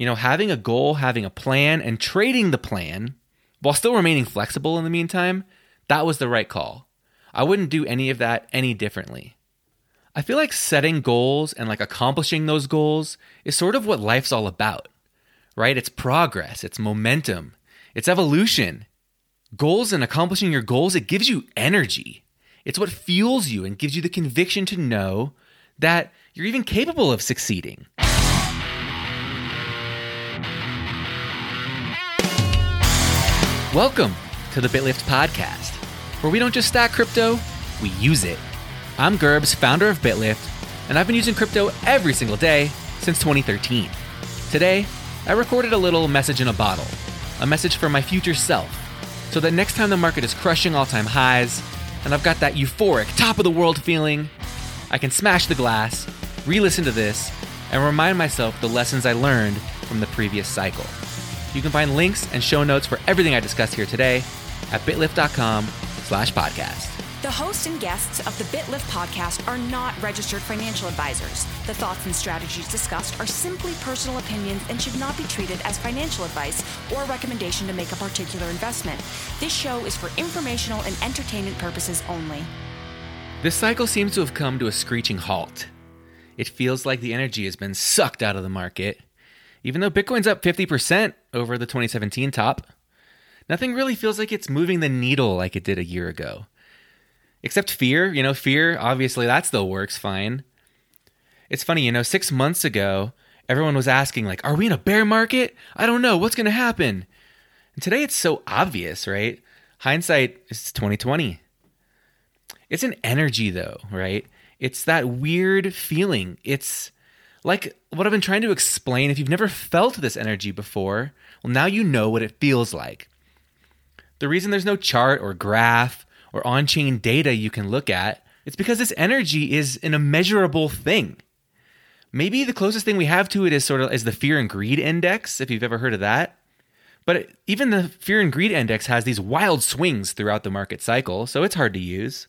You know, having a goal, having a plan, and trading the plan while still remaining flexible in the meantime, that was the right call. I wouldn't do any of that any differently. I feel like setting goals and like accomplishing those goals is sort of what life's all about, right? It's progress, it's momentum, it's evolution. Goals and accomplishing your goals, it gives you energy. It's what fuels you and gives you the conviction to know that you're even capable of succeeding. Welcome to the BitLift podcast, where we don't just stack crypto, we use it. I'm Gerbz, founder of BitLift, and I've been using crypto every single day since 2013. Today, I recorded a little message in a bottle, a message for my future self, so that next time the market is crushing all time highs and I've got that euphoric, top of the world feeling, I can smash the glass, re listen to this, and remind myself the lessons I learned from the previous cycle. You can find links and show notes for everything I discussed here today at bitlift.com slash podcast. The hosts and guests of the BitLift podcast are not registered financial advisors. The thoughts and strategies discussed are simply personal opinions and should not be treated as financial advice or recommendation to make a particular investment. This show is for informational and entertainment purposes only. This cycle seems to have come to a screeching halt. It feels like the energy has been sucked out of the market. Even though Bitcoin's up 50% over the 2017 top, nothing really feels like it's moving the needle like it did a year ago. Except fear, you know, fear, obviously that still works fine. It's funny, you know, six months ago, everyone was asking, like, are we in a bear market? I don't know, what's gonna happen? And today it's so obvious, right? Hindsight is 2020. It's an energy though, right? It's that weird feeling. It's like what I've been trying to explain. If you've never felt this energy before, well, now you know what it feels like. The reason there's no chart or graph or on chain data you can look at, it's because this energy is an immeasurable thing. Maybe the closest thing we have to it is sort of is the fear and greed index, if you've ever heard of that. But even the fear and greed index has these wild swings throughout the market cycle, so it's hard to use.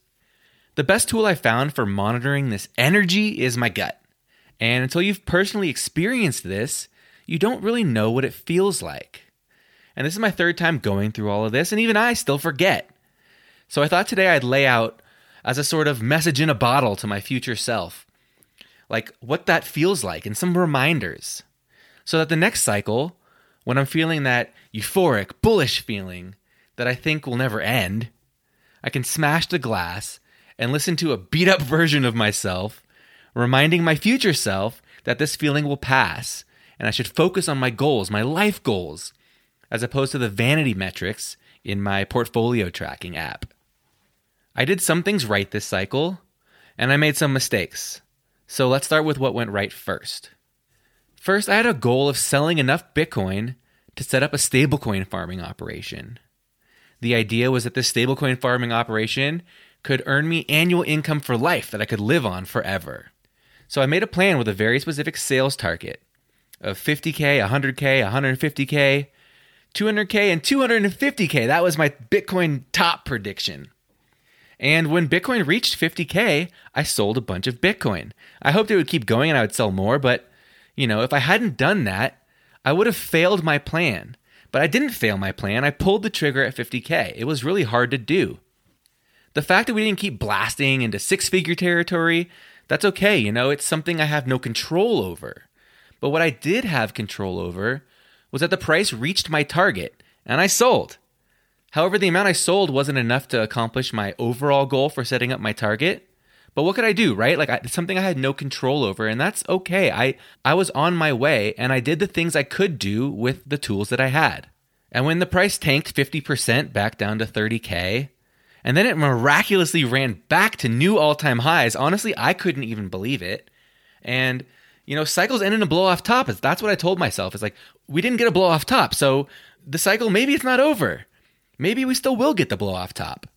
The best tool I found for monitoring this energy is my gut. And until you've personally experienced this, you don't really know what it feels like. And this is my third time going through all of this, and even I still forget. So I thought today I'd lay out as a sort of message in a bottle to my future self, like what that feels like and some reminders. So that the next cycle, when I'm feeling that euphoric, bullish feeling that I think will never end, I can smash the glass and listen to a beat up version of myself, reminding my future self that this feeling will pass and I should focus on my goals, my life goals, as opposed to the vanity metrics in my portfolio tracking app. I did some things right this cycle, and I made some mistakes. So let's start with what went right first. First, I had a goal of selling enough Bitcoin to set up a stablecoin farming operation. The idea was that this stablecoin farming operation could earn me annual income for life that I could live on forever. So I made a plan with a very specific sales target of 50K, 100K, 150K, 200K, and 250K. That was my Bitcoin top prediction. And when Bitcoin reached 50K, I sold a bunch of Bitcoin. I hoped it would keep going and I would sell more, but you know, if I hadn't done that, I would have failed my plan. But I didn't fail my plan. I pulled the trigger at 50K. It was really hard to do. The fact that we didn't keep blasting into six figure territory, that's okay. You know, it's something I have no control over. But what I did have control over was that the price reached my target and I sold. However, the amount I sold wasn't enough to accomplish my overall goal for setting up my target. But what could I do, right? Like I, something I had no control over, and that's okay. I I was on my way, and I did the things I could do with the tools that I had. And when the price tanked 50% back down to 30k, and then it miraculously ran back to new all-time highs, honestly, I couldn't even believe it. And you know, cycles end in a blow off top. That's what I told myself. It's like we didn't get a blow off top, so the cycle maybe it's not over. Maybe we still will get the blow off top.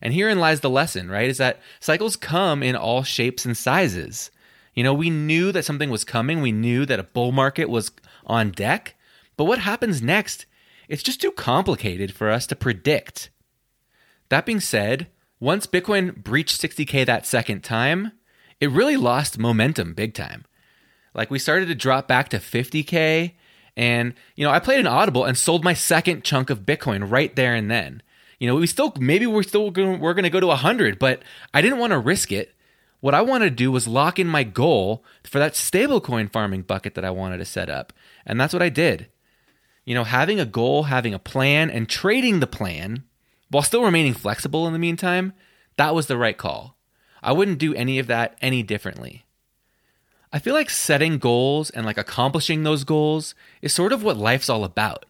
And herein lies the lesson, right? Is that cycles come in all shapes and sizes. You know, we knew that something was coming, we knew that a bull market was on deck, but what happens next? It's just too complicated for us to predict. That being said, once Bitcoin breached 60K that second time, it really lost momentum big time. Like we started to drop back to 50K, And, you know, I played an audible and sold my second chunk of Bitcoin right there and then. You know, we still, maybe we're still, gonna, we're going to go to 100, but I didn't want to risk it. What I wanted to do was lock in my goal for that stablecoin farming bucket that I wanted to set up. And that's what I did. You know, having a goal, having a plan, and trading the plan while still remaining flexible in the meantime, that was the right call. I wouldn't do any of that any differently. I feel like setting goals and like accomplishing those goals is sort of what life's all about,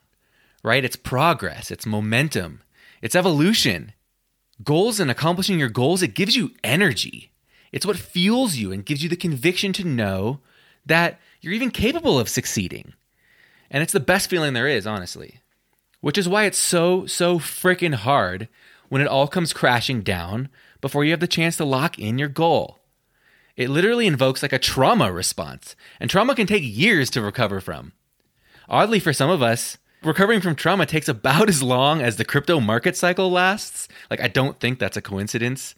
right? It's progress, it's momentum, it's evolution. Goals and accomplishing your goals, it gives you energy. It's what fuels you and gives you the conviction to know that you're even capable of succeeding. And it's the best feeling there is, honestly. Which is why it's so, so freaking hard when it all comes crashing down before you have the chance to lock in your goal. It literally invokes like a trauma response, and trauma can take years to recover from. Oddly, for some of us, recovering from trauma takes about as long as the crypto market cycle lasts. Like, I don't think that's a coincidence.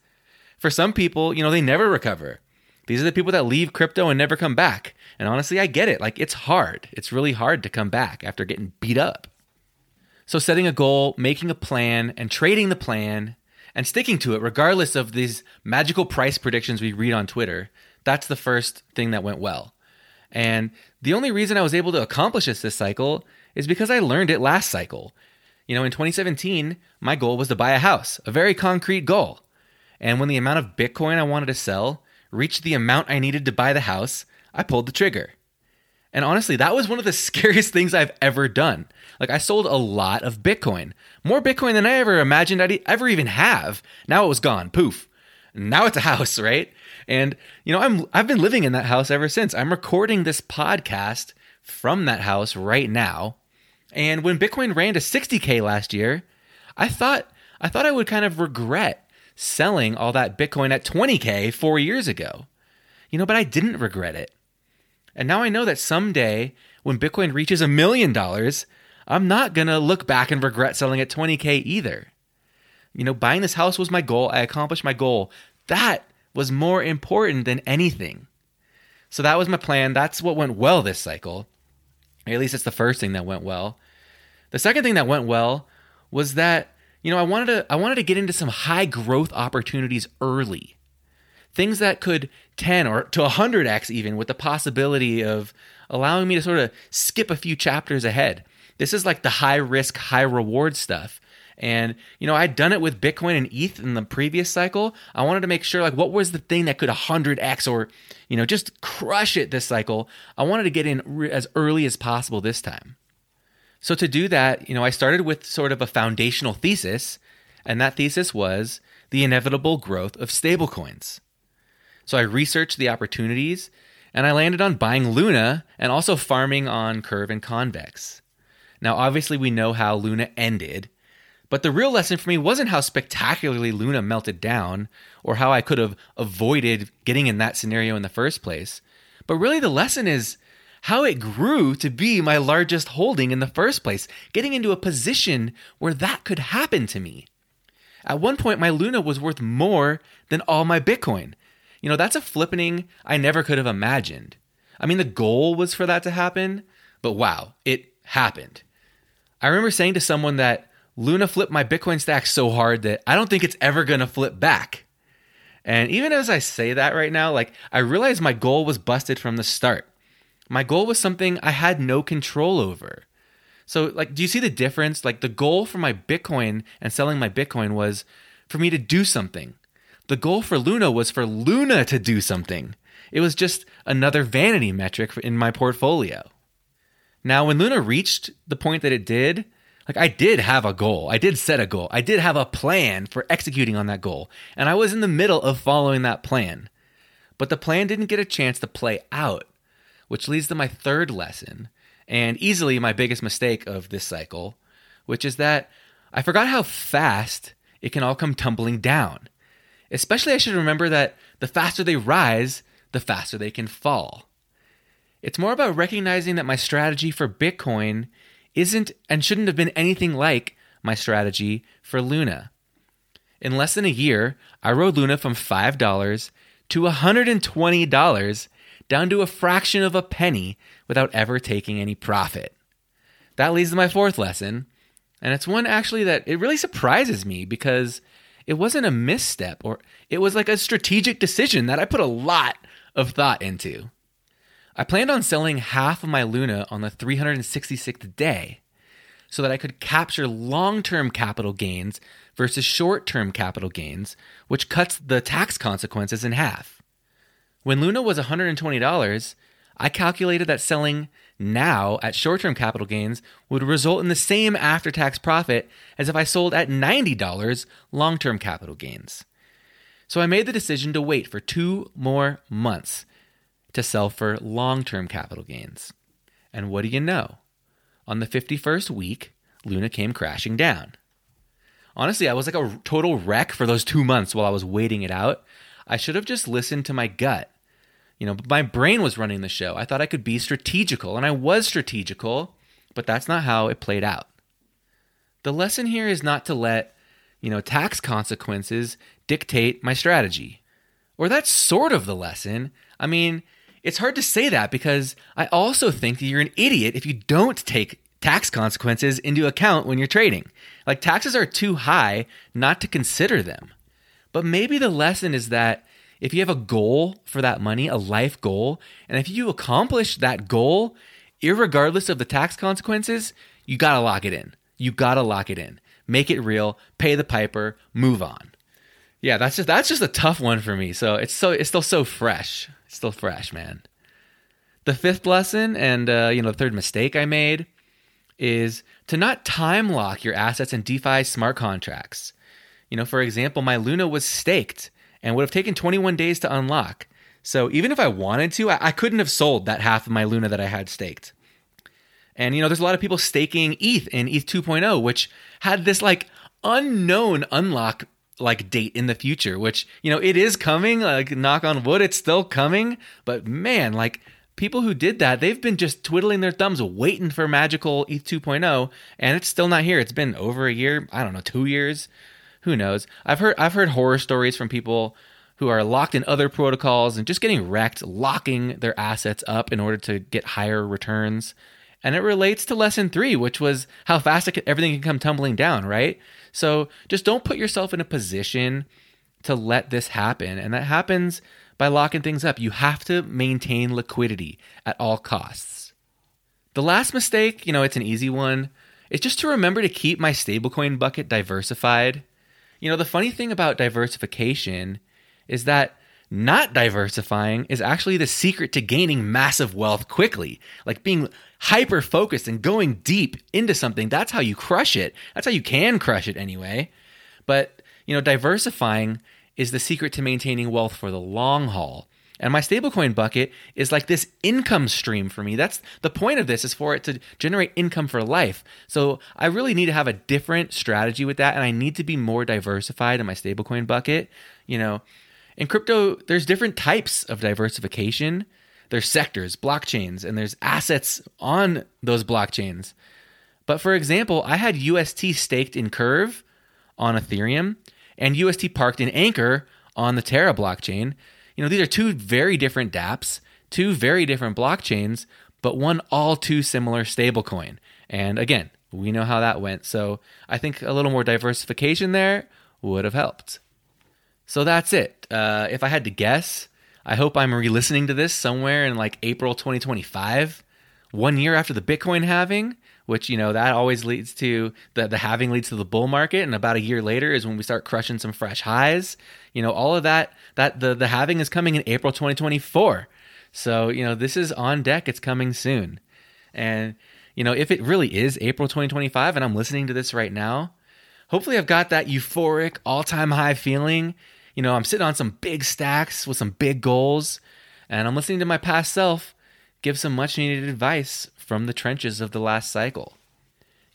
For some people, you know, they never recover. These are the people that leave crypto and never come back. And honestly, I get it. Like, it's hard. It's really hard to come back after getting beat up. So, setting a goal, making a plan, and trading the plan and sticking to it, regardless of these magical price predictions we read on Twitter, that's the first thing that went well. And the only reason I was able to accomplish this this cycle is because I learned it last cycle. You know, in 2017, my goal was to buy a house, a very concrete goal. And when the amount of Bitcoin I wanted to sell reached the amount I needed to buy the house, I pulled the trigger. And honestly, that was one of the scariest things I've ever done. Like, I sold a lot of Bitcoin, more Bitcoin than I ever imagined I'd ever even have. Now it was gone, poof. Now it's a house, right? And you know, I'm I've been living in that house ever since. I'm recording this podcast from that house right now. And when Bitcoin ran to 60k last year, I thought I thought I would kind of regret selling all that Bitcoin at 20k 4 years ago. You know, but I didn't regret it. And now I know that someday when Bitcoin reaches a million dollars, I'm not going to look back and regret selling at 20K either. You know, buying this house was my goal. I accomplished my goal. That was more important than anything. So that was my plan. That's what went well this cycle. at least it's the first thing that went well. The second thing that went well was that, you know, I wanted to I wanted to get into some high growth opportunities early things that could 10 or to 100x even with the possibility of allowing me to sort of skip a few chapters ahead. This is like the high risk, high reward stuff. And you know, I'd done it with Bitcoin and ETH in the previous cycle. I wanted to make sure like what was the thing that could 100x or you know, just crush it this cycle. I wanted to get in re- as early as possible this time. So to do that, you know, I started with sort of a foundational thesis, and that thesis was the inevitable growth of stablecoins. So I researched the opportunities and I landed on buying Luna and also farming on Curve and Convex. Now, obviously, we know how Luna ended, but the real lesson for me wasn't how spectacularly Luna melted down or how I could have avoided getting in that scenario in the first place. But really, the lesson is how it grew to be my largest holding in the first place, getting into a position where that could happen to me. At one point, my Luna was worth more than all my Bitcoin. You know, that's a flippening I never could have imagined. I mean, the goal was for that to happen, but wow, it happened. I remember saying to someone that Luna flipped my Bitcoin stack so hard that I don't think it's ever going to flip back. And even as I say that right now, like I realize my goal was busted from the start. My goal was something I had no control over. So, like, do you see the difference? Like, the goal for my Bitcoin and selling my Bitcoin was for me to do something, the goal for Luna was for Luna to do something. It was just another vanity metric in my portfolio. Now, when Luna reached the point that it did, like I did have a goal. I did set a goal. I did have a plan for executing on that goal. And I was in the middle of following that plan. But the plan didn't get a chance to play out, which leads to my third lesson, and easily my biggest mistake of this cycle, which is that I forgot how fast it can all come tumbling down. Especially, I should remember that the faster they rise, the faster they can fall. It's more about recognizing that my strategy for Bitcoin isn't and shouldn't have been anything like my strategy for Luna. In less than a year, I rode Luna from $5 to $120 down to a fraction of a penny without ever taking any profit. that leads to my fourth lesson. And it's one actually that it really surprises me because it wasn't a misstep or it was like a strategic decision that I put a lot of thought into. I planned on selling half of my Luna on the 366th day so that I could capture long term capital gains versus short term capital gains, which cuts the tax consequences in half. When Luna was $120, I calculated that selling now at short term capital gains would result in the same after tax profit as if I sold at $90 long term capital gains. So I made the decision to wait for two more months to sell for long term capital gains. And what do you know? On the 51st week, Luna came crashing down. Honestly, I was like a total wreck for those two months while I was waiting it out. I should have just listened to my gut you know, my brain was running the show. I thought I could be strategical, and I was strategical, but that's not how it played out. The lesson here is not to let, you know, tax consequences dictate my strategy. Or that's sort of the lesson. I mean, it's hard to say that because I also think that you're an idiot if you don't take tax consequences into account when you're trading. Like taxes are too high not to consider them. But maybe the lesson is that if you have a goal for that money, a life goal, and if you accomplish that goal, regardless of the tax consequences, you got to lock it in. You got to lock it in. Make it real, pay the piper, move on. Yeah, that's just that's just a tough one for me. So it's so it's still so fresh. It's still fresh, man. The fifth lesson and uh, you know the third mistake I made is to not time lock your assets in DeFi smart contracts. You know, for example, my Luna was staked and would have taken 21 days to unlock. So even if I wanted to, I, I couldn't have sold that half of my Luna that I had staked. And you know, there's a lot of people staking ETH in ETH 2.0, which had this like unknown unlock like date in the future, which you know it is coming. Like knock on wood, it's still coming. But man, like people who did that, they've been just twiddling their thumbs, waiting for magical ETH 2.0, and it's still not here. It's been over a year. I don't know, two years who knows? I've heard I've heard horror stories from people who are locked in other protocols and just getting wrecked, locking their assets up in order to get higher returns. And it relates to lesson three, which was how fast everything can come tumbling down, right? So just don't put yourself in a position to let this happen. And that happens by locking things up. You have to maintain liquidity at all costs. The last mistake, you know, it's an easy one. It's just to remember to keep my stablecoin bucket diversified. You know, the funny thing about diversification is that not diversifying is actually the secret to gaining massive wealth quickly. Like being hyper focused and going deep into something, that's how you crush it. That's how you can crush it anyway. But, you know, diversifying is the secret to maintaining wealth for the long haul. And my stablecoin bucket is like this income stream for me. That's the point of this is for it to generate income for life. So I really need to have a different strategy with that and I need to be more diversified in my stablecoin bucket. You know, in crypto there's different types of diversification. There's sectors, blockchains, and there's assets on those blockchains. But for example, I had UST staked in Curve on Ethereum and UST parked in Anchor on the Terra blockchain you know, these are two very different dApps, two very different blockchains, but one all too similar stablecoin. And again, we know how that went. So I think a little more diversification there would have helped. So that's it. Uh, if I had to guess, I hope I'm re listening to this somewhere in like April 2025, one year after the Bitcoin halving, which, you know, that always leads to the, the halving leads to the bull market. And about a year later is when we start crushing some fresh highs. You know, all of that, that the, the halving is coming in April 2024. So, you know, this is on deck. It's coming soon. And, you know, if it really is April 2025 and I'm listening to this right now, hopefully I've got that euphoric all time high feeling. You know, I'm sitting on some big stacks with some big goals and I'm listening to my past self give some much needed advice from the trenches of the last cycle.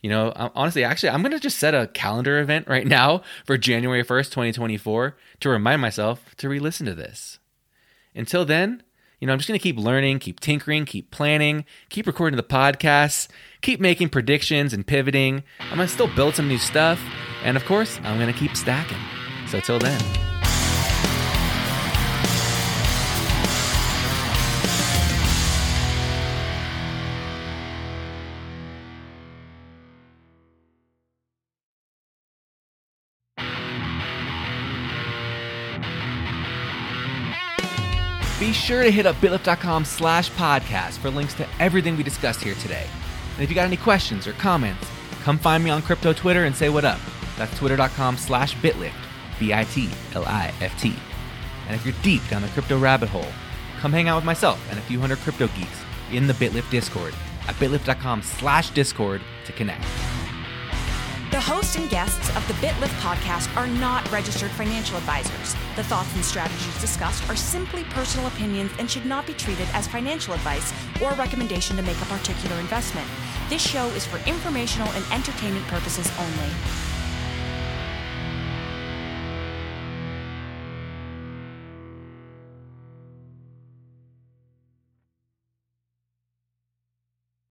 You know, honestly, actually, I'm going to just set a calendar event right now for January 1st, 2024 to remind myself to re listen to this. Until then, you know, I'm just going to keep learning, keep tinkering, keep planning, keep recording the podcasts, keep making predictions and pivoting. I'm going to still build some new stuff. And of course, I'm going to keep stacking. So, till then. Be sure to hit up bitlift.com slash podcast for links to everything we discussed here today. And if you got any questions or comments, come find me on crypto Twitter and say what up. That's twitter.com slash bitlift, B-I-T-L-I-F-T. And if you're deep down the crypto rabbit hole, come hang out with myself and a few hundred crypto geeks in the BitLift Discord at bitlift.com slash discord to connect. The host and guests of the BitLift podcast are not registered financial advisors. The thoughts and strategies discussed are simply personal opinions and should not be treated as financial advice or recommendation to make a particular investment. This show is for informational and entertainment purposes only.